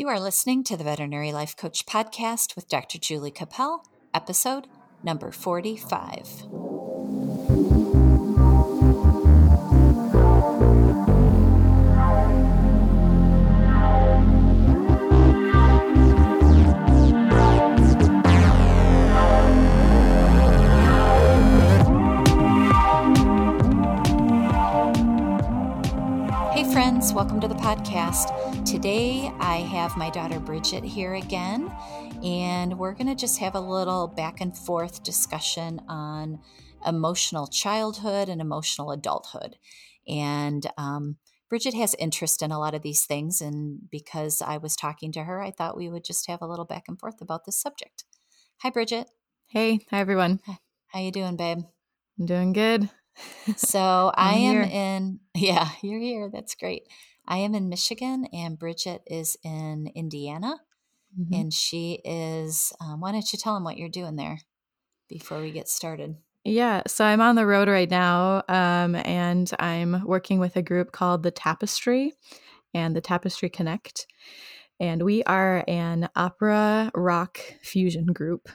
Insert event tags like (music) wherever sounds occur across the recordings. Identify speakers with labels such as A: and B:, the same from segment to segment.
A: You are listening to the Veterinary Life Coach Podcast with Dr. Julie Cappel, episode number 45. Friends, welcome to the podcast. Today I have my daughter Bridget here again, and we're going to just have a little back and forth discussion on emotional childhood and emotional adulthood. And um, Bridget has interest in a lot of these things, and because I was talking to her, I thought we would just have a little back and forth about this subject. Hi, Bridget.
B: Hey, hi everyone.
A: How you doing, babe?
B: I'm doing good.
A: So I am
B: here.
A: in, (laughs) yeah, you're here. That's great. I am in Michigan and Bridget is in Indiana.
B: Mhm.
A: And she is, um, why don't you tell them what you're doing there before we get started?
B: Yeah, so I'm on the road right now, um, and I'm working with a group called the Tapestry and the Tapestry Connect, and we are an opera rock fusion group.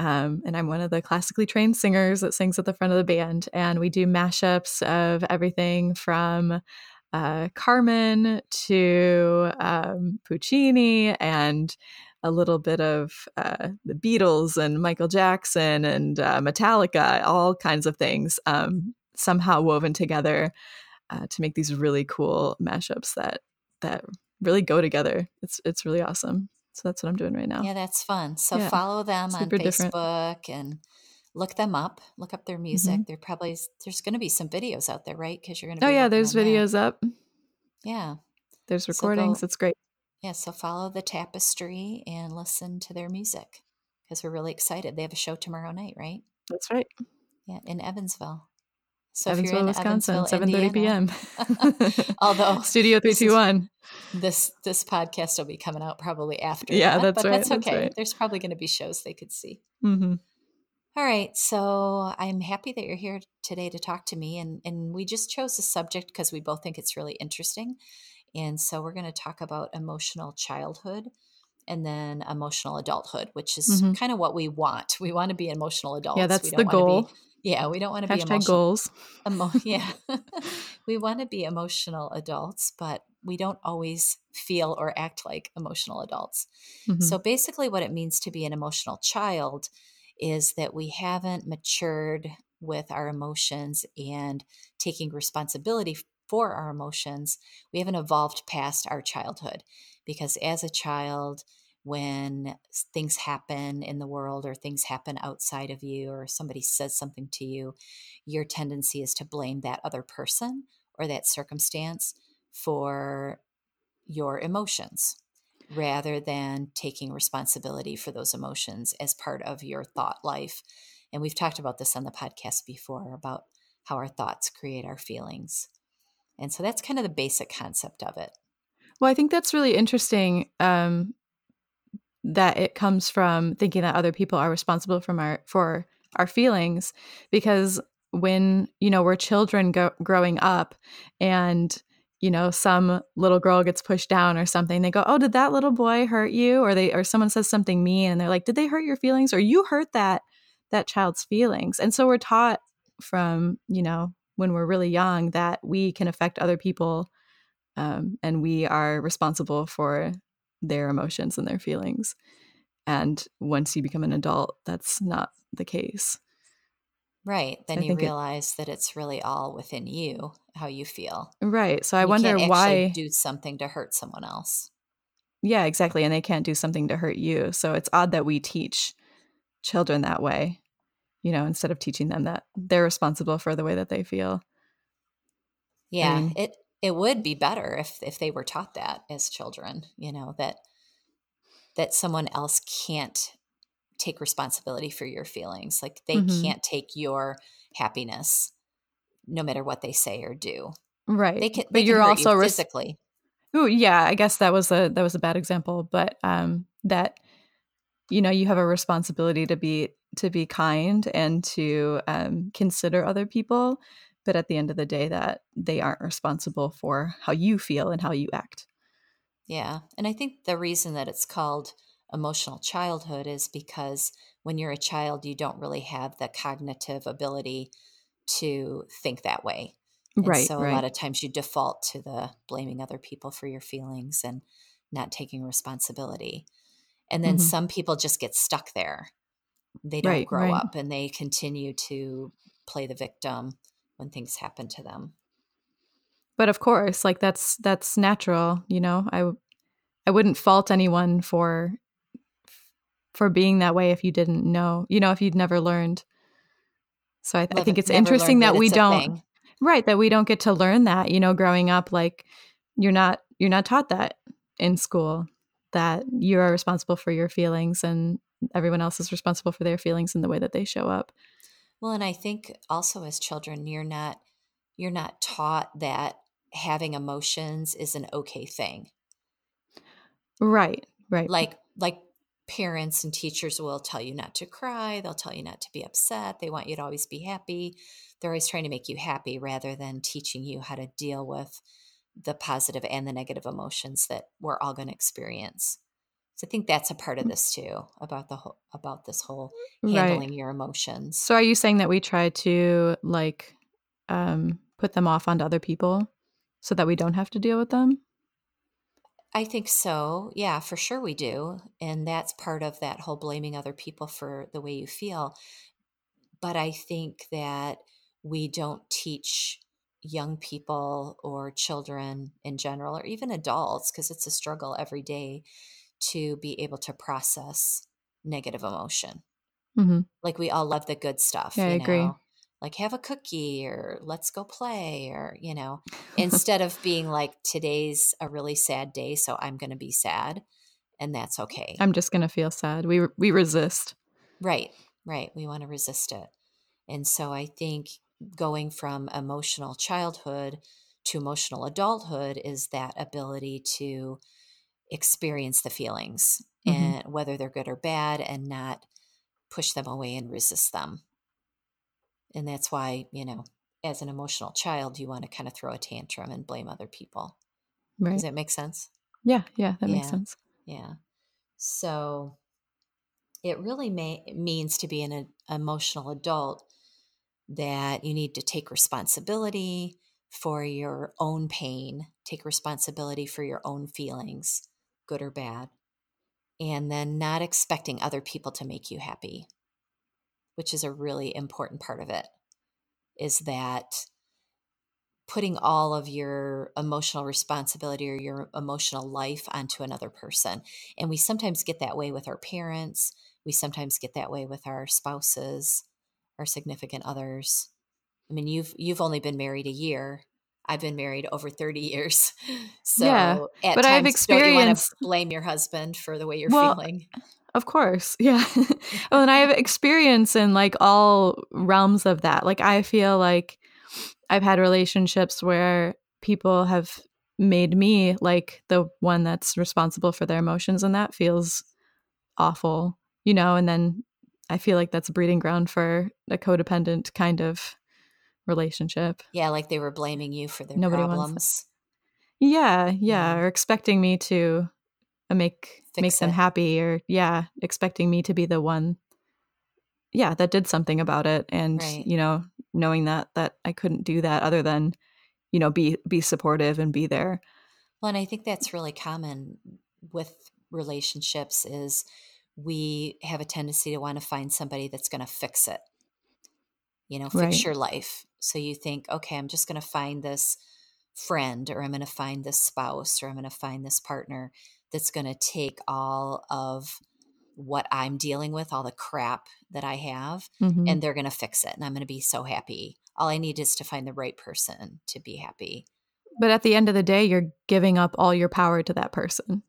B: Um, and I'm one of the classically trained singers that sings at the front of the band, and we do mashups of everything from uh, Carmen to um, Puccini and a little bit of uh, the Beatles and Michael Jackson and uh, Metallica, all kinds of things um, somehow woven together uh, to make these really cool mashups that that really go together. It's it's really awesome. So that's what I'm doing right now.
A: Yeah, that's fun. So
B: Yeah,
A: follow them on
B: super different.
A: Facebook and look them up. Look up their music. Mm-hmm. There probably there's going to be some videos out there, right? Because you're going to.
B: Oh yeah, there's
A: on that.
B: videos up.
A: Yeah,
B: There's
A: So
B: recordings.
A: go-
B: it's great.
A: yeah. So follow the Tapestry and listen to their music because we're really excited. They have a show tomorrow night, right?
B: That's right.
A: Yeah, in Evansville. So
B: Evansville,
A: if you're in
B: Wisconsin, 7:30 p.m. (laughs)
A: Although (laughs)
B: Studio 321.
A: this this podcast will be coming out probably after.
B: Yeah,
A: that,
B: that's
A: but
B: right,
A: that's
B: that's
A: okay.
B: right.
A: There's probably going to be shows they could see.
B: hmm
A: All right, so I'm happy that you're here today to talk to me, and and we just chose the subject because we both think it's really interesting, and so we're going to talk about emotional childhood, and then emotional adulthood, which is
B: Mhm.
A: kind of what we want. We want to be emotional adults.
B: Yeah, that's
A: we
B: the goal.
A: Be, yeah, we don't want to be emotional.
B: goals.
A: Emo- (laughs) yeah, (laughs) we want to be emotional adults, but we don't always feel or act like emotional adults.
B: Mhm.
A: So basically, what it means to be an emotional child is that we haven't matured with our emotions and taking responsibility for our emotions. We haven't evolved past our childhood because as a child, when things happen in the world or things happen outside of you or somebody says something to you, your tendency is to blame that other person or that circumstance for your emotions rather than taking responsibility for those emotions as part of your thought life. And we've talked about this on the podcast before about how our thoughts create our feelings. And so that's kind of the basic concept of it.
B: Well, I think that's really interesting um, that it comes from thinking that other people are responsible from our for our feelings, because when you know we're children go- growing up, and you know some little girl gets pushed down or something, they go, "Oh, did that little boy hurt you?" Or they or someone says something mean, and they're like, "Did they hurt your feelings?" Or you hurt that that child's feelings, and so we're taught from you know when we're really young that we can affect other people um, and we are responsible for their emotions and their feelings. And once you become an adult, that's not the case.
A: Right. Then
B: I
A: you
B: think it-
A: realize that it's really all within you, how you feel.
B: Right. So I
A: You
B: wonder
A: can't
B: why.
A: do something to hurt someone else.
B: yeah, exactly. And they can't do something to hurt you. So it's odd that we teach children that way, you know, instead of teaching them that they're responsible for the way that they feel.
A: Yeah,
B: mean-
A: it it would be better if if they were taught that as children, you know, that that someone else can't take responsibility for your feelings. Like they
B: Mhm.
A: can't take your happiness no matter what they say or do.
B: Right.
A: They can
B: but
A: they
B: you're
A: hurt
B: also
A: you
B: res-
A: physically.
B: Oh yeah, I guess that was a that was a bad example, but um that you know, you have a responsibility to be to be kind and to um consider other people, but at the end of the day that they aren't responsible for how you feel and how you act.
A: Yeah. And I think the reason that it's called emotional childhood is because when you're a child, you don't really have the cognitive ability to think that way. And
B: Right,
A: so a
B: right.
A: lot of times you default to the blaming other people for your feelings and not taking responsibility. And then
B: hmm
A: some people just get stuck there. They don't
B: Right,
A: grow
B: right.
A: up and they continue to play the victim when things happen to them.
B: But of course, like that's that's natural, you know. i i wouldn't fault anyone for for being that way if you didn't know, you know, if you'd never learned. So I, I think it's interesting
A: that
B: that we
A: it's a
B: don't right that we don't get to learn that, you know, growing up. Like you're not you're not taught that in school that you are responsible for your feelings and everyone else is responsible for their feelings in the way that they show up.
A: Well, and I think also as children, you're not you're not taught that having emotions is an okay thing.
B: Right, right.
A: Like like parents and teachers will tell you not to cry, they'll tell you not to be upset, they want you to always be happy. They're always trying to make you happy rather than teaching you how to deal with the positive and the negative emotions that we're all going to experience. So I think that's a part of this too about the whole about this whole
B: Right.
A: handling your emotions.
B: So are you saying that we try to like um put them off onto other people so that we don't have to deal with them?
A: I think so. Yeah, for sure we do. And that's part of that whole blaming other people for the way you feel. But I think that we don't teach young people or children in general, or even adults, because it's a struggle every day to be able to process negative emotion.
B: hmm
A: Like we all love the good stuff,
B: Yeah, I
A: you
B: agree.
A: like have a cookie or let's go play or, you know, instead of being like today's a really sad day, so I'm going to be sad and that's okay.
B: I'm just gonna feel sad. We we resist.
A: Right, right. We want to resist it. And so I think going from emotional childhood to emotional adulthood is that ability to experience the feelings
B: hmm
A: and whether they're good or bad and not push them away and resist them. And that's why, you know, as an emotional child, you want to kind of throw a tantrum and blame other people.
B: Right.
A: Does that make sense?
B: Yeah, yeah, that makes sense.
A: Yeah. So it really may, means to be an emotional adult that you need to take responsibility for your own pain, take responsibility for your own feelings, good or bad, and then not expecting other people to make you happy, which is a really important part of it. Is that putting all of your emotional responsibility or your emotional life onto another person. And we sometimes get that way with our parents. We sometimes get that way with our spouses, our significant others. I mean, you've you've only been married a year. I've been married over 30 years. (laughs)
B: Yeah,
A: So at
B: but I've
A: don't you
B: experienced.
A: blame your husband for the way you're
B: Well,
A: feeling?
B: of course, yeah. (laughs) (laughs) well, and I have experience in like all realms of that. Like I feel like I've had relationships where people have made me like the one that's responsible for their emotions, and that feels awful, you know. And then I feel like that's a breeding ground for a codependent kind of relationship.
A: Yeah, like they were blaming you for their
B: Nobody
A: problems.
B: Yeah, yeah,
A: Yeah.
B: or expecting me to uh, make make
A: Fix
B: them
A: it.
B: happy, or yeah, expecting me to be the one, yeah, that did something about it, and
A: Right.
B: you know, knowing that that I couldn't do that other than you know be be supportive and be there.
A: Well, and I think that's really common with relationships is we have a tendency to want to find somebody that's going to fix it. You know, fix
B: Right.
A: your life. So you think, okay, I'm just going to find this friend or I'm going to find this spouse or I'm going to find this partner that's going to take all of what I'm dealing with, all the crap that I have,
B: hmm
A: and they're going to fix it and I'm going to be so happy. All I need is to find the right person to be happy.
B: But at the end of the day, you're giving up all your power to that person.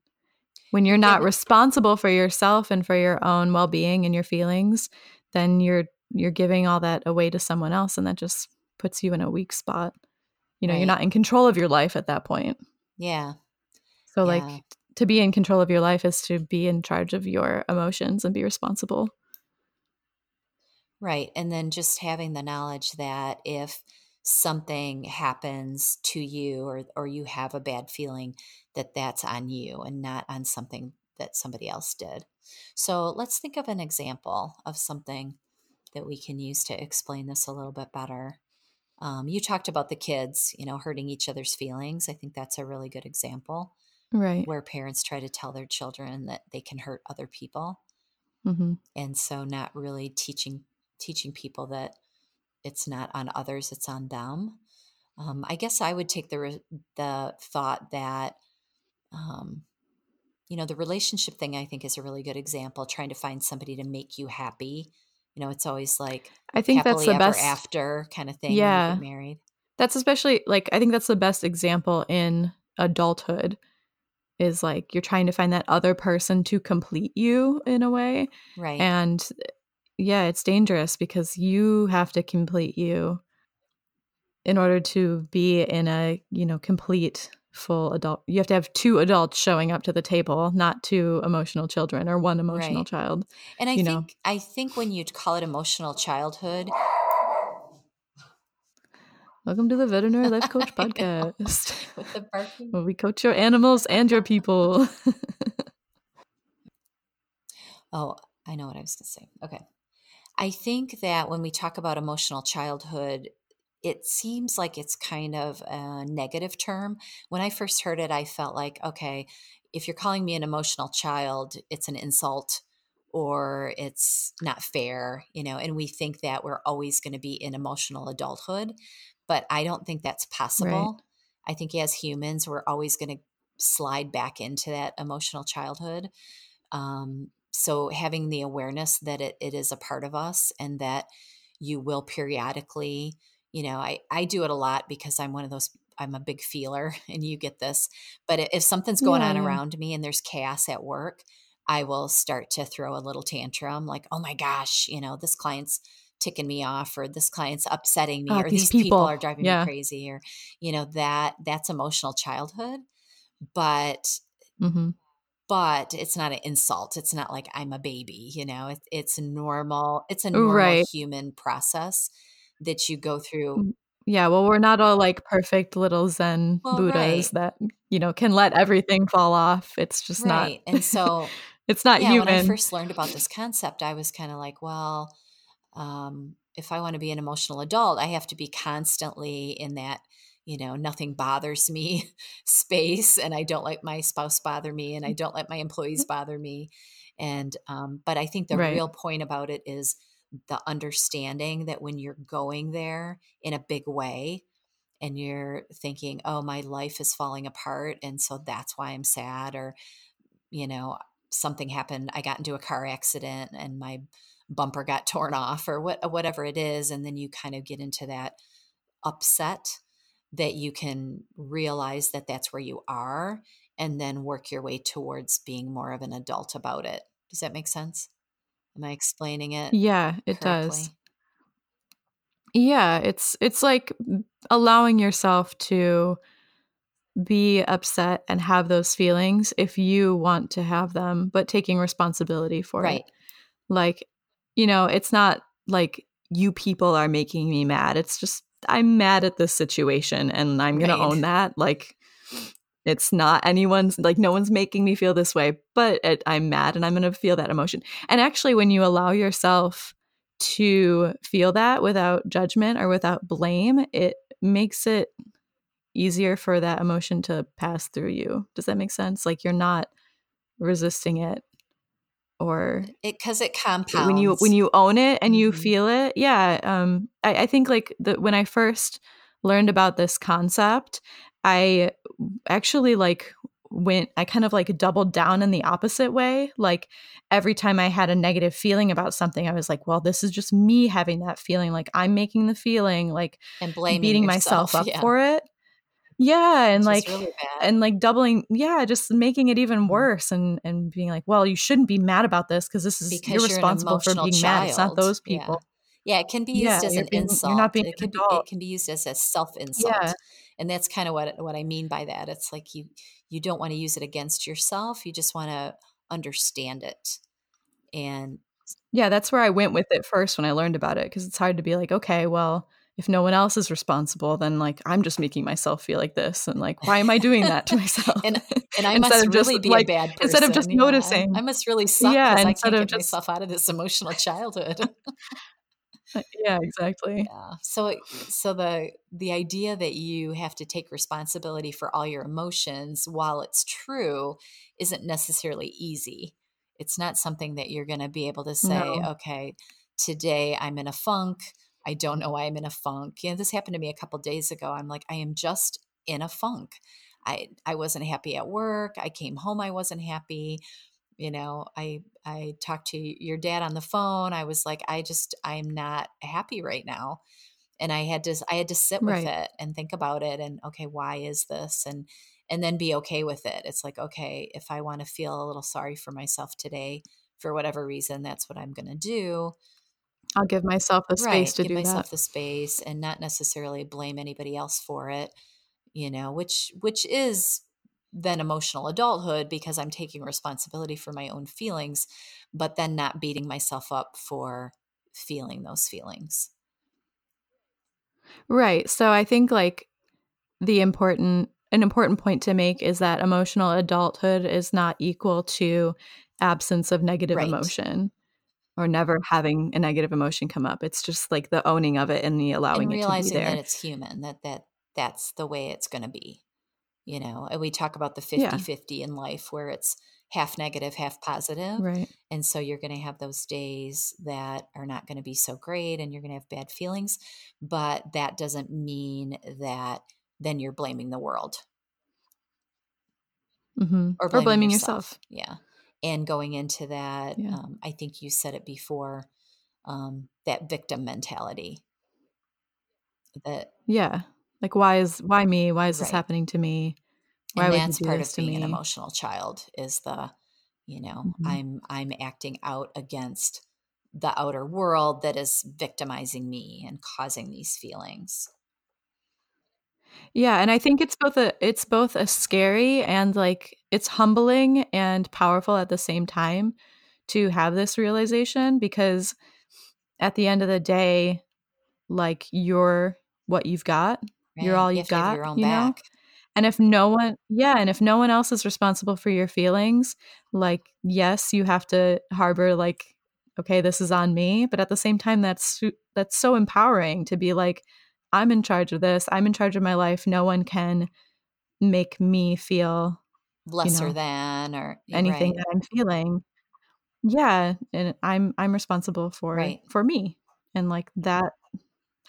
B: When you're not
A: but
B: responsible for yourself and for your own well-being and your feelings, then you're you're giving all that away to someone else and that just puts you in a weak spot. You know, you're not in control of your life at that point.
A: Yeah.
B: So
A: Yeah.
B: like to be in control of your life is to be in charge of your emotions and be responsible.
A: Right. And then just having the knowledge that if something happens to you or or you have a bad feeling that that's on you and not on something that somebody else did. So let's think of an example of something that we can use to explain this a little bit better. Um, you talked about the kids, you know, hurting each other's feelings. I think that's a really good example.
B: Right.
A: Where parents try to tell their children that they can hurt other people.
B: Mm-hmm.
A: And so not really teaching teaching people that it's not on others, it's on them. Um, I guess I would take the the thought that um, you know the relationship thing. I think is a really good example. Trying to find somebody to make you happy. You know, it's always like
B: I think that's the best
A: after kind of thing.
B: Yeah,
A: married.
B: That's especially like I think that's the best example in adulthood. Is like you're trying to find that other person to complete you in a way,
A: right?
B: And yeah, it's dangerous because you have to complete you in order to be in a, you know, complete full adult. You have to have two adults showing up to the table, not two emotional children or one emotional right. child.
A: And I think know. I think when you call it emotional childhood,
B: Welcome to the Veterinary Life (laughs) Coach (laughs) Podcast. With the barking. Where we coach your animals and your people. (laughs)
A: oh, I know what I was going to say. Okay. I think that when we talk about emotional childhood, it seems like it's kind of a negative term. When I first heard it, I felt like, okay, if you're calling me an emotional child, it's an insult or it's not fair, you know, and we think that we're always going to be in emotional adulthood. But I don't think that's possible. Right. I think as humans, we're always going to slide back into that emotional childhood. Um, so having the awareness that it, it is a part of us and that you will periodically you know I, I do it a lot because i'm one of those i'm a big feeler (laughs) and you get this but if something's going yeah, on around me and there's chaos at work i will start to throw a little tantrum like oh my gosh you know this client's ticking me off or this client's upsetting me
B: oh,
A: or
B: these,
A: these
B: people.
A: people. are driving yeah. me crazy or you know that that's emotional childhood but mm-hmm but it's not an insult. It's not like I'm a baby, you know. It, it's normal. It's a normal right. human process that you go through. Mm,
B: yeah, well, we're not all like perfect little Zen well, Buddhas right. that you know can let everything fall off. It's just right.
A: not. and so (laughs)
B: it's not
A: yeah,
B: human.
A: When I first learned about this concept, I was kind of like, well, um, if I want to be an emotional adult, I have to be constantly in that you know, nothing bothers me (laughs) space, and I don't let my spouse bother me, and I don't let my employees mm-hmm. bother me. And, um, but I think the right. real point about it is the understanding that when you're going there in a big way, and you're thinking, oh, my life is falling apart. And so that's why I'm sad. Or, you know, something happened. I got into a car accident and my bumper got (laughs) torn off or what, whatever it is. And then you kind of get into that upset that you can realize that that's where you are and then work your way towards being more of an adult about it. Does that make sense? Am I explaining it?
B: Yeah, it correctly? does. Yeah, it's it's like allowing yourself to be upset and have those feelings if you want to have them, but taking responsibility for right. it. Like, you know, it's not like you people are making me mad. It's just I'm mad at this situation and I'm going right. to own that. Like, it's not anyone's, like, no one's making me feel this way, but it, I'm mad and I'm going to feel that emotion. And actually, when you allow yourself to feel that without judgment or without blame, it makes it easier for that emotion to pass through you. Does that make sense? Like, you're not resisting it or
A: it because it compounds
B: when you when you own it and you mm-hmm. feel it yeah um I, I think like the when i first learned about this concept i actually like went i kind of like doubled down in the opposite way like every time i had a negative feeling about something i was like well this is just me having that feeling like i'm making the feeling like
A: and blaming
B: beating
A: yourself,
B: myself (laughs) up
A: yeah.
B: for it yeah and like really and like doubling yeah just making it even mm-hmm. worse and and being like well you shouldn't be mad about this because this is because you're responsible for being child. mad it's not those people
A: yeah, yeah it can be used yeah, as an being, insult. You're not being it, can be, it can be used as a self insult. Yeah. And that's kind of what what I mean by that. It's like you you don't want to use it against yourself. You just want to understand it. And
B: yeah, that's where I went with it first when I learned about it because it's hard to be like, okay, well, if no one else is responsible, then like I'm just making myself feel like this, and like why am I doing that to (laughs) myself?
A: and and I (laughs) must really just, be like, a bad person.
B: Instead of just
A: yeah.
B: noticing,
A: I must really suck yeah, I can't get just, myself out of this emotional childhood. (laughs) (laughs)
B: Yeah, exactly.
A: Yeah. So so the the idea that you have to take responsibility for all your emotions while it's true isn't necessarily easy. It's not something that you're going to be able to say, no. okay, today I'm in a funk I don't know why I'm in a funk. You know, this happened to me a couple days ago. I'm like, I am just in a funk. I I wasn't happy at work. I came home, I wasn't happy. You know, I I talked to your dad on the phone. I was like, I just I'm not happy right now. And I had to I had to sit with right. it and think about it and okay, why is this? And and then be okay with it. It's like, okay, if I want to feel a little sorry for myself today for whatever reason, that's what I'm going to do
B: I'll give myself the space
A: right,
B: to
A: give
B: do
A: myself
B: that.
A: the space and not necessarily blame anybody else for it, you know, which which is then emotional adulthood because I'm taking responsibility for my own feelings, but then not beating myself up for feeling those feelings.
B: Right. So I think like the important an important point to make is that emotional adulthood is not equal to absence of negative right. emotion or never having a negative emotion come up. It's just like the owning of it and the allowing
A: and
B: it to be there.
A: that it's human, that that that's the way it's going to be. You know, and we talk about the 50-50 in life where it's half negative, half positive.
B: Right.
A: And so you're going to have those days that are not going to be so great and you're going to have bad feelings, but that doesn't mean that then you're blaming the world.
B: Mm-hmm. Or, blaming or blaming, yourself. yourself.
A: Yeah and going into that yeah. um, i think you said it before um, that victim mentality that
B: yeah like why is why me why is right. this happening to me
A: why and that's part of being me? an emotional child is the you know mm-hmm. i'm i'm acting out against the outer world that is victimizing me and causing these feelings
B: yeah, and I think it's both a it's both a scary and like it's humbling and powerful at the same time to have this realization because at the end of the day like you're what you've got. Right. You're all
A: you
B: you've got,
A: your
B: you
A: back.
B: know? And if no one yeah, and if no one else is responsible for your feelings, like yes, you have to harbor like okay, this is on me, but at the same time that's that's so empowering to be like I'm in charge of this. I'm in charge of my life. No one can make me feel
A: lesser
B: you know,
A: than or
B: anything
A: right.
B: that I'm feeling. Yeah, and I'm I'm responsible for right. for me. And like that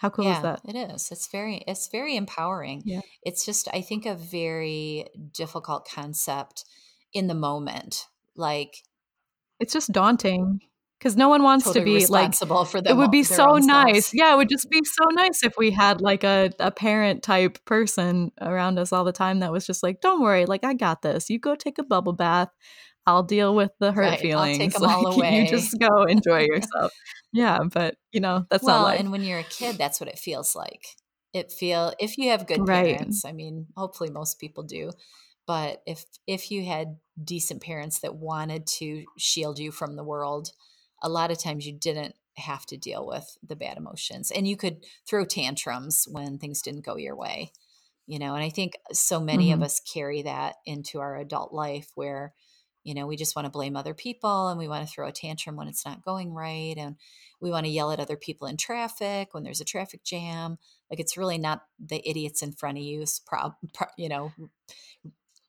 B: how cool
A: yeah,
B: is that?
A: It is. It's very it's very empowering.
B: Yeah.
A: It's just I think a very difficult concept in the moment. Like
B: it's just daunting because no one wants
A: totally
B: to be like
A: for them.
B: It would be so nice. Selves. Yeah, it would just be so nice if we had like a, a parent type person around us all the time that was just like, "Don't worry, like I got this. You go take a bubble bath. I'll deal with the hurt
A: right.
B: feelings.
A: I'll take them (laughs)
B: like,
A: all away.
B: You just go enjoy (laughs) yourself." yeah, but you know that's
A: well,
B: not life.
A: and when you're a kid, that's what it feels like. It feel if you have good parents. I mean, hopefully most people do but if if you had decent parents that wanted to shield you from the world a lot of times you didn't have to deal with the bad emotions and you could throw tantrums when things didn't go your way you know and i think so many mm-hmm. of us carry that into our adult life where you know we just want to blame other people and we want to throw a tantrum when it's not going right and we want to yell at other people in traffic when there's a traffic jam. Like it's really not the idiots in front of you prob you know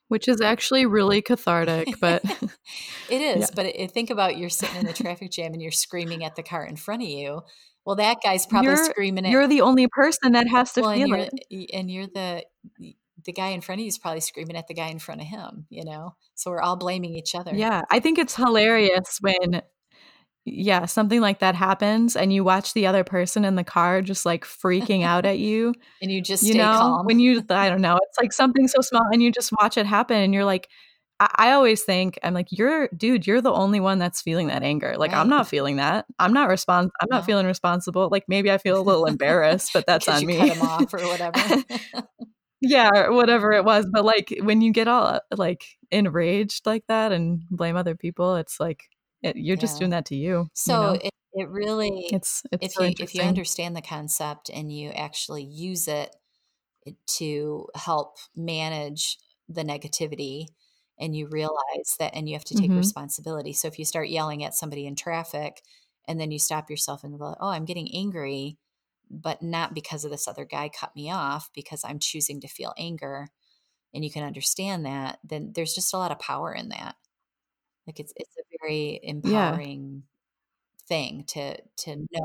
B: which is actually really cathartic but (laughs)
A: it (laughs) is yeah. but it, think about you're sitting in a traffic jam and you're screaming at the car in front of you. Well that guy's probably
B: you're,
A: screaming at
B: you're the only person that has to
A: well,
B: feel
A: and
B: it.
A: and you're the the guy in front of you is probably screaming at the guy in front of him you know so we're all blaming each other
B: yeah i think it's hilarious when yeah, something like that happens and you watch the other person in the car just like freaking out at you. (laughs)
A: and you just you know, calm.
B: When you I don't know, it's like something so small and you just watch it happen and you're like I, I always think I'm like, you're dude, you're the only one that's feeling that anger. Like right. I'm not feeling that. I'm not respons I'm not feeling responsible. Like maybe I feel a little (laughs) embarrassed, but that's on me.
A: Cut him off or whatever. (laughs)
B: yeah, whatever it was. But like when you get all like enraged like that and blame other people, it's like it, you're yeah. just doing that to you.
A: So
B: you know?
A: it, it really
B: it's it's
A: if
B: so
A: you if you understand the concept and you actually use it to help manage the negativity and you realize that and you have to take
B: Mhm.
A: responsibility so if you start yelling at somebody in traffic and then you stop yourself and go oh i'm getting angry but not because of this other guy cut me off because i'm choosing to feel anger and you can understand that then there's just a lot of power in that like it's it's a very
B: Yeah.
A: empowering thing to to know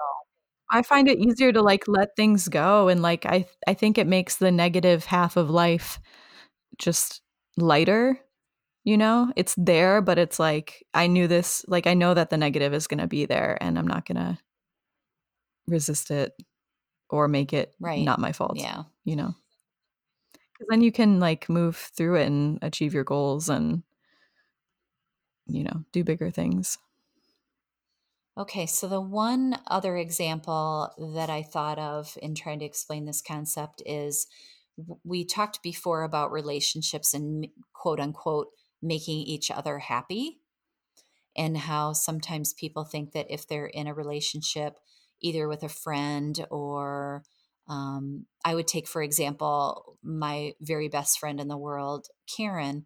B: I find it easier to, like, let things go, and, like, I I think it makes the negative half of life just lighter, you know? It's there, but it's like, I knew this like, I know that the negative is gonna be there, and I'm not gonna resist it or make it
A: right
B: not my fault,
A: yeah
B: you know? 'Cause then you can, like, move through it and achieve your goals and you know, do bigger things.
A: Okay, so the one other example that I thought of in trying to explain this concept is we talked before about relationships and quote unquote making each other happy, and how sometimes people think that if they're in a relationship, either with a friend or um, I would take, for example, my very best friend in the world, Karen.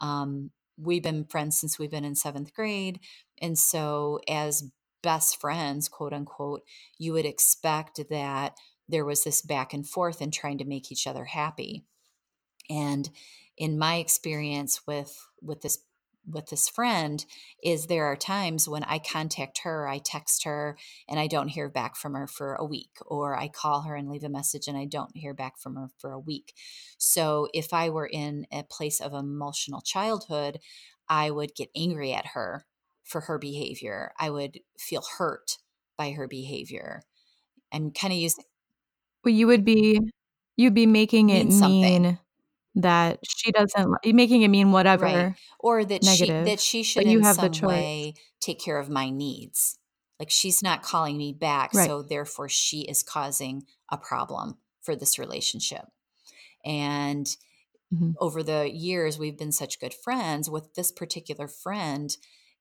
A: Um, we've been friends since we've been in seventh grade. And so, as best friends, quote unquote, you would expect that there was this back and forth and trying to make each other happy. And in my experience with with this with this friend is there are times when I contact her, I text her and I don't hear back from her for a week or I call her and leave a message and I don't hear back from her for a week. So if I were in a place of emotional childhood, I would get angry at her for her behavior. I would feel hurt by her behavior. I'm kind of using
B: Well, you would be you'd be making it
A: mean something.
B: mean that she doesn't making it mean whatever Right.
A: Or that she that she should
B: but you
A: in
B: have the choice.
A: way take care of my needs. Like she's not calling me back,
B: Right.
A: so therefore she is causing a problem for this relationship. And
B: Mhm.
A: over the years we've been such good friends with this particular friend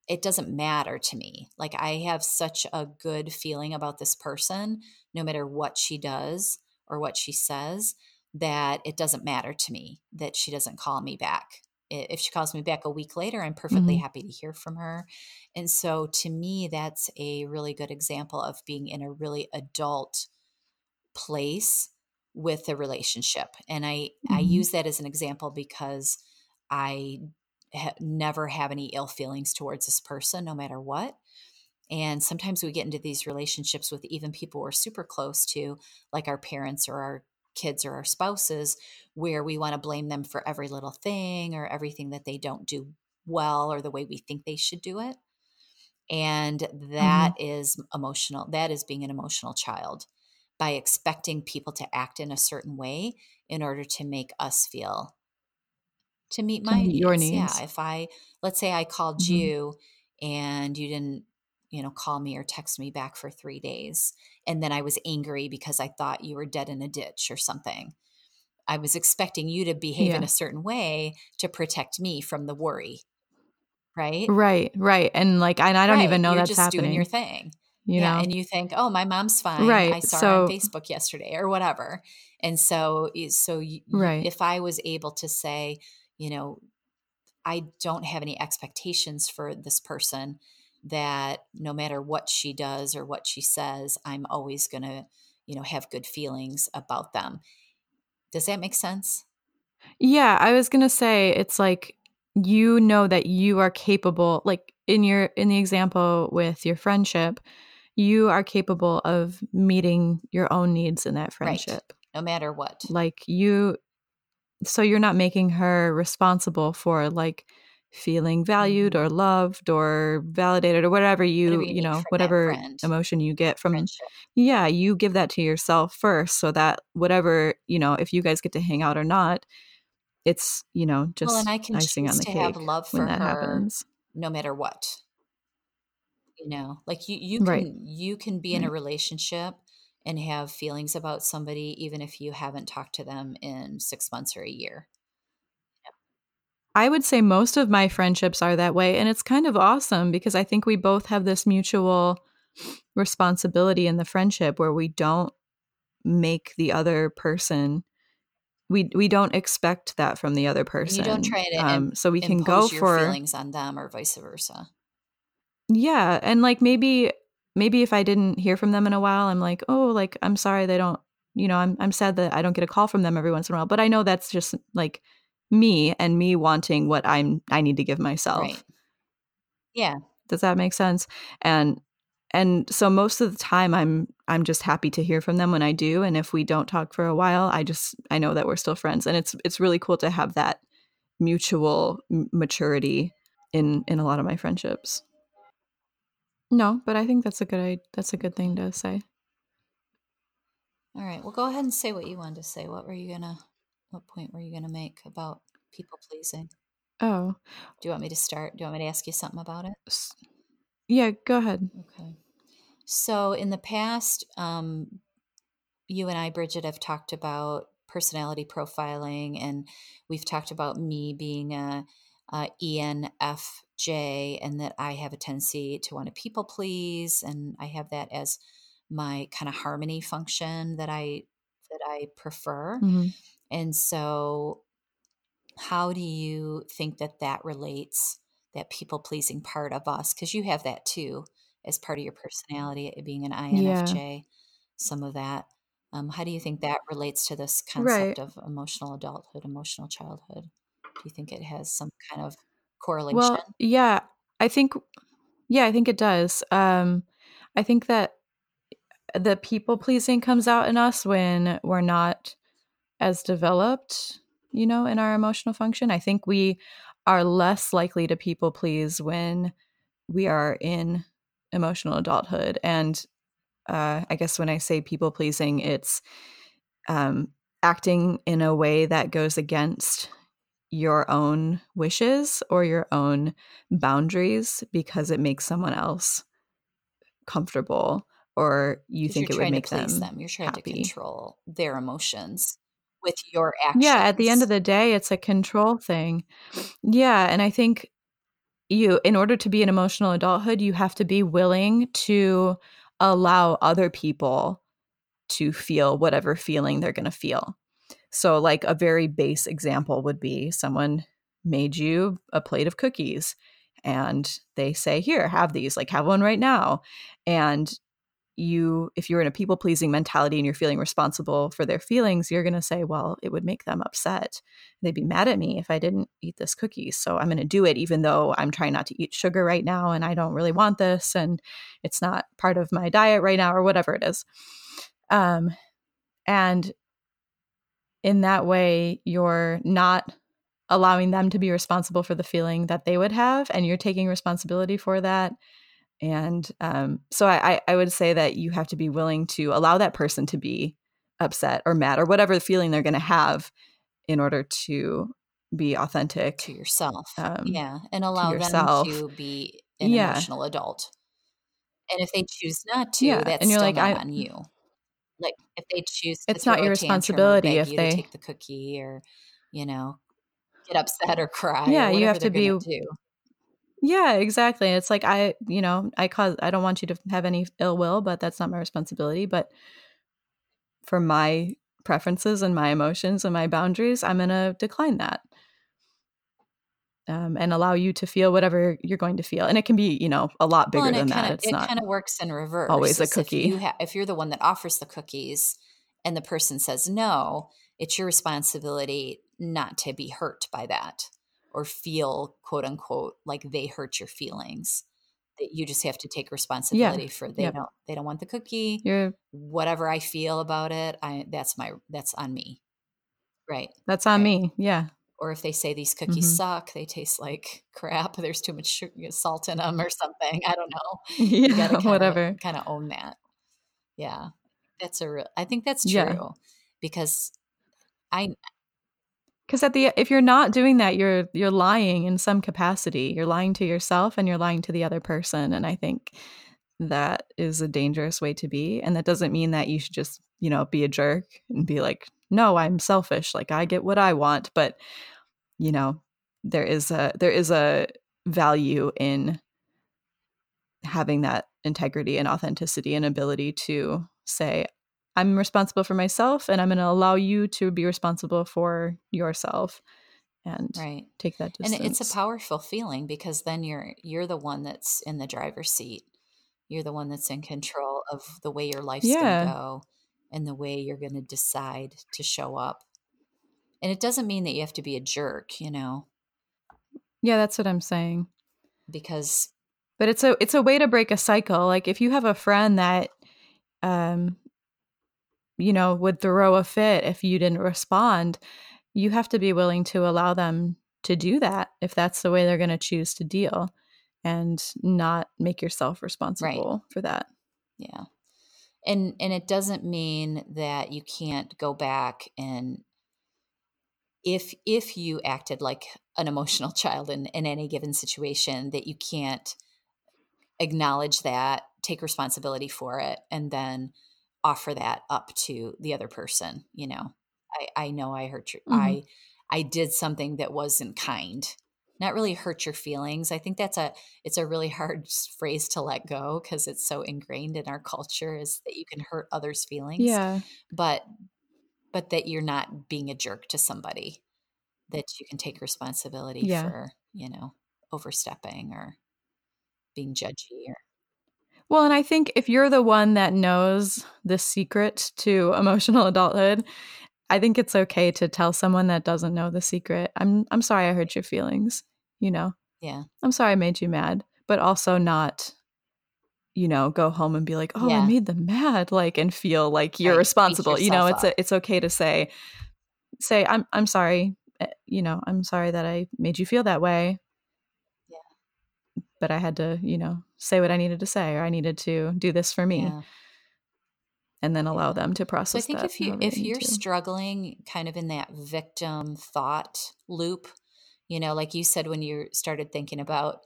A: it doesn't matter to me like i have such a good feeling about this person no matter what she does or what she says that it doesn't matter to me that she doesn't call me back if she calls me back a week later i'm perfectly
B: Mhm.
A: happy to hear from her and so to me that's a really good example of being in a really adult place with the relationship and i i
B: Mhm.
A: use that as an example because i ha- never have any ill feelings towards this person no matter what and sometimes we get into these relationships with even people we're super close to like our parents or our kids or our spouses where we want to blame them for every little thing or everything that they don't do well or the way we think they should do it and that
B: Mhm.
A: is emotional that is being an emotional child by expecting people to act in a certain way in order to make us feel to meet
B: To
A: my
B: meet your
A: needs yeah if i let's say i called
B: Mhm.
A: you and you didn't you know call me or text me back for 3 days and then i was angry because i thought you were dead in a ditch or something i was expecting you to behave in a certain way to protect me from the worry right
B: Right, right, and, like, and I don't even know
A: you're
B: that's
A: just doing your thing.
B: you
A: Yeah,
B: know?
A: and you think, "Oh, my mom's fine. Right. I
B: Right,
A: saw her on Facebook yesterday," or whatever. And so eh, so y y
B: Right.
A: if I was able to say, you know, I don't have any expectations for this person that no matter what she does or what she says, I'm always gonna, you know, have good feelings about them. Does that make sense?
B: Yeah, I was gonna say, it's like, you know that you are capable like, in your in the example with your friendship, you are capable of meeting your own needs in that
A: Right.
B: friendship.
A: No matter what.
B: Like, you so you're not making her responsible for, like, feeling valued
A: Mhm.
B: or loved or validated or whatever
A: Whatever
B: you
A: you
B: you know, whatever emotion you get from
A: friendship.
B: Yeah, you give that to yourself first so that whatever you know, if you guys get to hang out or not, it's, you know, just
A: Well, and I can
B: icing on the
A: to have
B: cake
A: love
B: when
A: for
B: that
A: her
B: happens.
A: no matter what. You know, like you you
B: Right,
A: can you can be in a relationship and have feelings about somebody even if you haven't talked to them in 6 months or a year.
B: I would say most of my friendships are that way, and it's kind of awesome because I think we both have this mutual responsibility in the friendship where we don't make the other person we we don't expect that from the other person.
A: You don't try to
B: um, so we can
A: go
B: for
A: feelings on them or vice versa.
B: Yeah, and like maybe maybe if I didn't hear from them in a while, I'm like, oh, like I'm sorry they don't. You know, I'm I'm sad that I don't get a call from them every once in a while. But I know that's just like me and me wanting what I'm I need to give myself. Right.
A: Yeah.
B: Does that make sense? And and so most of the time i'm i'm just happy to hear from them when i do and if we don't talk for a while i just i know that we're still friends and it's it's really cool to have that mutual maturity in in a lot of my friendships no but i think that's a good that's a good thing to say
A: all right well go ahead and say what you wanted to say what were you gonna what point were you gonna make about people pleasing
B: oh
A: do you want me to start do you want me to ask you something about it
B: yeah, go ahead.
A: Okay. So in the past, um, you and I, Bridget, have talked about personality profiling, and we've talked about me being a, a ENFJ, and that I have a tendency to want to people please, and I have that as my kind of harmony function that I that I prefer. Mm-hmm. And so, how do you think that that relates that people pleasing part of us? Because you have that too as part of your personality being an infj yeah. some of that. Um, how do you think that relates to this concept right. of emotional adulthood emotional childhood? Do you think it has some kind of correlation?
B: Well yeah i think yeah i think it does. Um, i think that the people pleasing comes out in us when we're not as developed you know in our emotional function i think we are less likely to people please when we are in emotional adulthood. And uh, I guess when I say people pleasing, it's um, acting in a way that goes against your own wishes or your own boundaries because it makes someone else comfortable or you think it would make them, them.
A: You're trying
B: happy.
A: to control their emotions with your actions.
B: Yeah, at the end of the day, it's a control thing. Yeah, and I think you in order to be an emotional adulthood, you have to be willing to allow other people to feel whatever feeling they're going to feel. So like a very base example would be someone made you a plate of cookies and they say here have these like have one right now and you if you're in a people pleasing mentality and you're feeling responsible for their feelings you're going to say well it would make them upset. They'd be mad at me if i didn't eat this cookie so i'm going to do it even though i'm trying not to eat sugar right now and i don't really want this and it's not part of my diet right now or whatever it is. Um and in that way you're not allowing them to be responsible for the feeling that they would have and you're taking responsibility for that and um, so I, I would say that you have to be willing to allow that person to be upset or mad or whatever the feeling they're going to have in order to be authentic
A: to yourself. Um, yeah. And allow to them to be an yeah. emotional adult. And if they choose not to, yeah. that's and you're still like, not I, on you. Like if they choose to
B: it's not your responsibility if they
A: take the cookie or, you know, get upset or cry.
B: Yeah,
A: or
B: you have to be. Yeah, exactly. It's like I, you know, I cause I don't want you to have any ill will, but that's not my responsibility. But for my preferences and my emotions and my boundaries, I'm going to decline that. Um, and allow you to feel whatever you're going to feel, and it can be, you know, a lot bigger well, than
A: kinda,
B: that. It's
A: it kind of works in reverse.
B: Always a cookie.
A: If, you ha- if you're the one that offers the cookies, and the person says no, it's your responsibility not to be hurt by that or feel quote unquote like they hurt your feelings that you just have to take responsibility yeah. for they yep. don't they don't want the cookie You're, whatever i feel about it i that's my that's on me right
B: that's on right. me yeah
A: or if they say these cookies mm-hmm. suck they taste like (laughs) crap there's too much salt in them or something i don't know (laughs)
B: yeah (laughs) kinda, whatever
A: kind of own that yeah that's a real i think that's true yeah. because i
B: because at the if you're not doing that you're you're lying in some capacity. You're lying to yourself and you're lying to the other person and i think that is a dangerous way to be and that doesn't mean that you should just you know be a jerk and be like no i'm selfish. Like i get what i want. But you know there is a there is a value in having that integrity and authenticity and ability to say, I'm responsible for myself and I'm going to allow you to be responsible for yourself and
A: right
B: take that distance.
A: and it's a powerful feeling because then you're you're the one that's in the driver's seat you're the one that's in control of the way your life's
B: Yeah.
A: going to go and the way you're going to decide to show up and it doesn't mean that you have to be a jerk you know
B: yeah, that's what I'm saying.
A: because
B: But it's a it's a way to break a cycle. Like if you have a friend that um you know would throw a fit if you didn't respond, you have to be willing to allow them to do that if that's the way they're going to choose to deal and not make yourself responsible for that.
A: yeah and and it doesn't mean that you can't go back and if if you acted like an emotional (laughs) child in, in any given situation that you can't acknowledge that take responsibility for it and then offer that up to the other person you know i i know i hurt you
B: Mhm.
A: i i did something that wasn't kind not really hurt your feelings i think that's a it's a really hard phrase to let go because it's so ingrained in our culture is that you can hurt others feelings
B: Yeah.
A: but but that you're not being a jerk to somebody that you can take responsibility
B: Yeah.
A: for you know overstepping or being judgy or
B: Well, and I think if you're the one that knows the secret to emotional (laughs) adulthood, I think it's okay to tell someone that doesn't know the secret. I'm I'm sorry I hurt your feelings, you know.
A: yeah
B: I'm sorry I made you mad, but also not you know, go home and be like, "Oh, I made them mad," like and feel like you're
A: Right,
B: responsible. You know, it's a, it's okay to say say I'm I'm sorry. eh, You know, I'm sorry that I made you feel that way. But I had to, you know, say what I needed to say or I needed to do this for me
A: yeah.
B: and then allow
A: Yeah.
B: them to
A: so i think if you if you're struggling kind of in that victim thought loop you know like you said when you started thinking about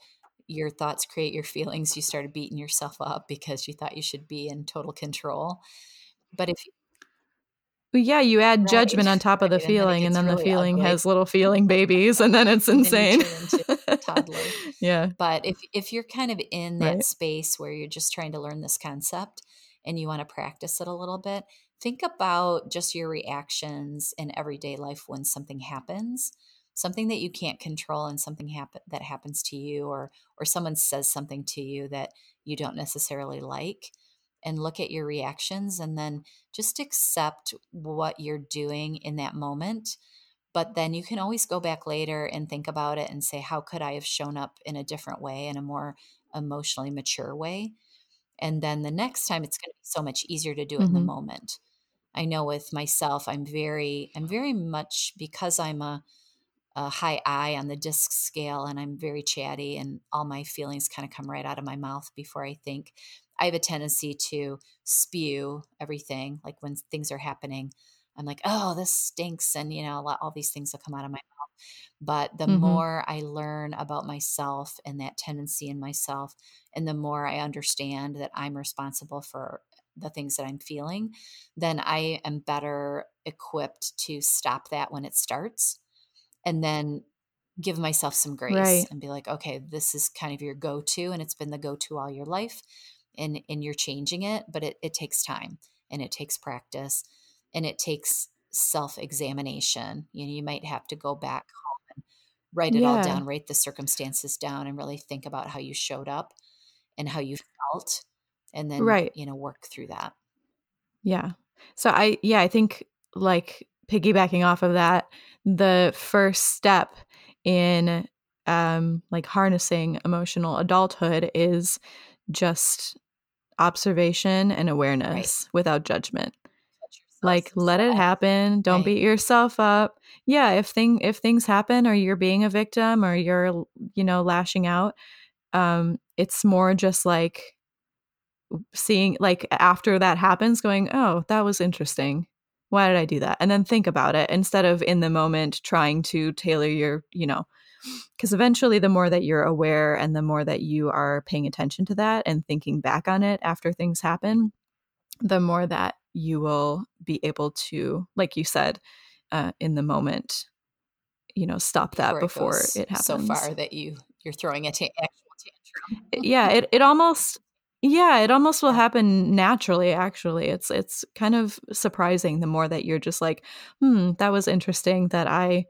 A: your thoughts create your feelings you started beating yourself up because you thought you should be in total control. But if
B: Well, yeah, you add
A: Right,
B: judgment on top of the
A: right, and then
B: feeling, and then the feeling
A: ugly.
B: has little feeling babies, and then it's
A: then
B: insane.
A: a toddler. (laughs)
B: yeah,
A: But if if you're kind of in that
B: Right.
A: space where you're just trying to learn this concept and you want to practice it a little bit, think about just your reactions in everyday life when something happens, something that you can't control and something happen that happens to you or or someone says something to you that you don't necessarily like and look at your reactions and then just accept what you're doing in that moment but then you can always go back later and think about it and say how could i have shown up in a different way in a more emotionally mature way and then the next time it's going to be so much easier to do it in the
B: Mhm.
A: moment i know with myself i'm very i'm very much because i'm a, a high i on the DISC scale and i'm very chatty and all my feelings kind of come right out of my mouth before i think i have a tendency to spew everything like when things are happening i'm like oh this stinks and you know lot, all these things will come out of my mouth but the
B: Mhm.
A: more i learn about myself and that tendency in myself and the more i understand that i'm responsible for the things that i'm feeling then i am better equipped to stop that when it starts and then give myself some grace
B: Right.
A: and be like okay this is kind of your go-to and it's been the go-to all your life and and you're changing it but it, it takes time and it takes practice and it takes self-examination you know you might have to go back home and write it all down write the circumstances down and really think about how you showed up and how you felt and then
B: Right.
A: you know work through that
B: Yeah. So I yeah, I think like piggybacking off of that, the first step in um like harnessing emotional adulthood is just observation and awareness without judgment. Like let it happen, don't
A: Right.
B: beat yourself up. Yeah, if thing if things happen or you're being a victim or you're you know lashing out, um it's more just like seeing like after that happens going oh that was interesting why did i do that and then think about it instead of in the moment trying to tailor your you know because eventually the more that you're aware and the more that you are paying attention to that and thinking back on it after things happen the more that you will be able to like you said uh, in the moment you know stop that before
A: goes
B: it happens
A: so far that you you're throwing a ta- actual tantrum
B: yeah it, it almost yeah, it almost will happen naturally actually. It's it's kind of surprising the more that you're just like, "Hmm, that was interesting that I,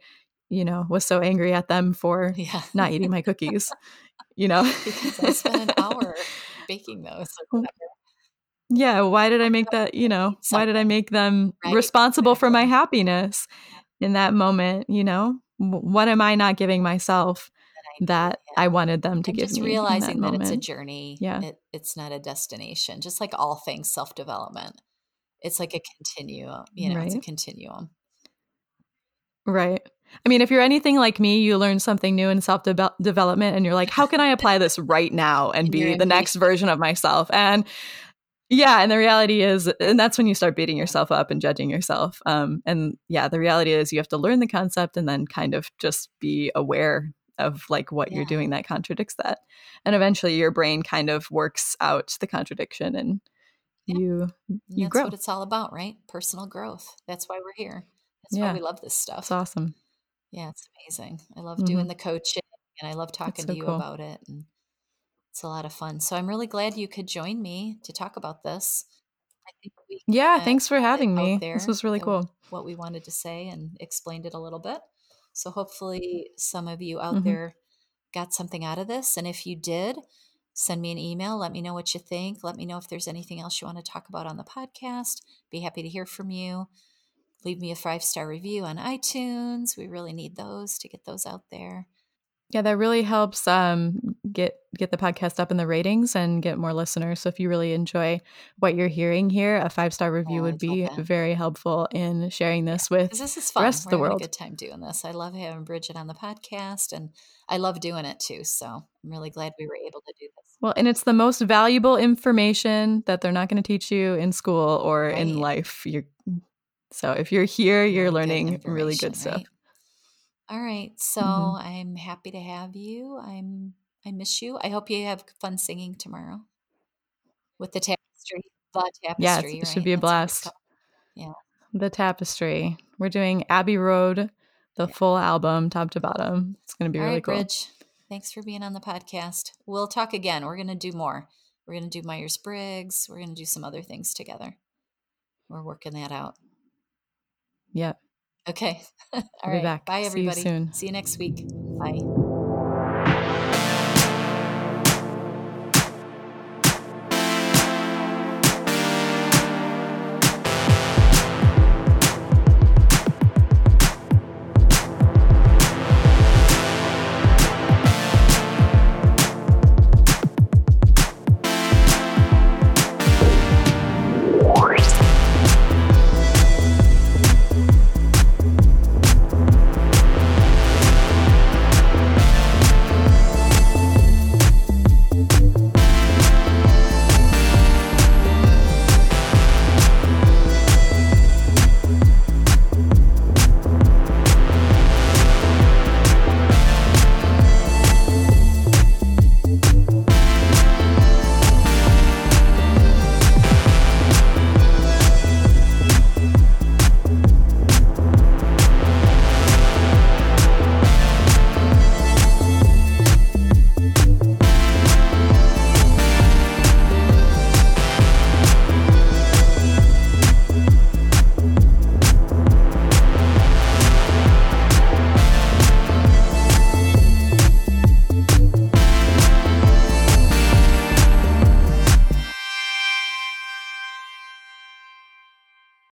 B: you know, was so angry at them for
A: Yeah.
B: not eating my cookies." You know? (laughs)
A: because I spent an hour baking those.
B: Yeah, why did I make that, you know, why did I make them
A: Right,
B: responsible for my happiness in that moment, you know? What am I not giving myself that. I wanted them to
A: And
B: give
A: just
B: me Just
A: realizing
B: in that
A: that it's a journey.
B: Yeah.
A: It, it's not a destination. Just like all things self development, it's like a continuum. You know, it's a continuum.
B: Right. I mean, if you're anything like me, you learn something new in self development and you're like, how can I apply this right now and be the next version of myself? And yeah, and the reality is, and that's when you start beating yourself up and judging yourself. Um, and yeah, the reality is you have to learn the concept and then kind of just be aware of like what
A: Yeah.
B: you're doing that contradicts that. And eventually your brain kind of works out the contradiction and
A: Yeah.
B: you
A: And
B: you
A: that's
B: grow.
A: what it's all about, right? Personal growth. That's why we're here. That's
B: Yeah.
A: why we love this stuff.
B: It's awesome.
A: Yeah, it's amazing. I love doing
B: Mhm.
A: the coaching and I love talking
B: so
A: to you
B: cool.
A: about it. And it's a lot of fun. So I'm really glad you could join me to talk about this. I think we
B: Yeah, thanks for having me.
A: there,
B: This was really cool.
A: what we wanted to say and explained it a little bit. So hopefully some of you out
B: Mhm.
A: there got something out of this. And if you did, send me an email. Let me know what you think. Let me know if there's anything else you want to talk about on the podcast. Be happy to hear from you. Leave me a five star review on iTunes. We really need those to get those out there.
B: Yeah, that really helps um, get get the podcast up in the ratings and get more listeners. So if you really enjoy what you're hearing here, a five star review would be very helpful in sharing this with
A: this is
B: the
A: fun.
B: rest of
A: We're
B: the
A: having
B: world.
A: a good time doing this. I love having Bridget on the podcast and I love doing it too. So I'm really glad we were able to do this.
B: Well, and it's the most valuable information that they're not going to teach you in school or in life. You're so if you're here, you're
A: Really good
B: learning really good stuff.
A: right? All right. So
B: Mhm.
A: I'm happy to have you. I'm I miss you. I hope you have fun singing tomorrow with the tapestry. The
B: Yeah,
A: tapestry,
B: it should be a
A: That's
B: blast.
A: Yeah.
B: The tapestry. We're doing Abbey Road, the
A: Yeah.
B: full album, top to bottom. It's going to be
A: All
B: really
A: right,
B: cool.
A: Bridge. Thanks for being on the podcast. We'll talk again. We're going to do more. We're going to do Myers Briggs. We're going to do some other things together. We're working that out.
B: Yep.
A: Okay. (laughs) All
B: I'll be
A: right.
B: back.
A: Bye,
B: See you
A: everybody.
B: soon.
A: See you next week. Bye.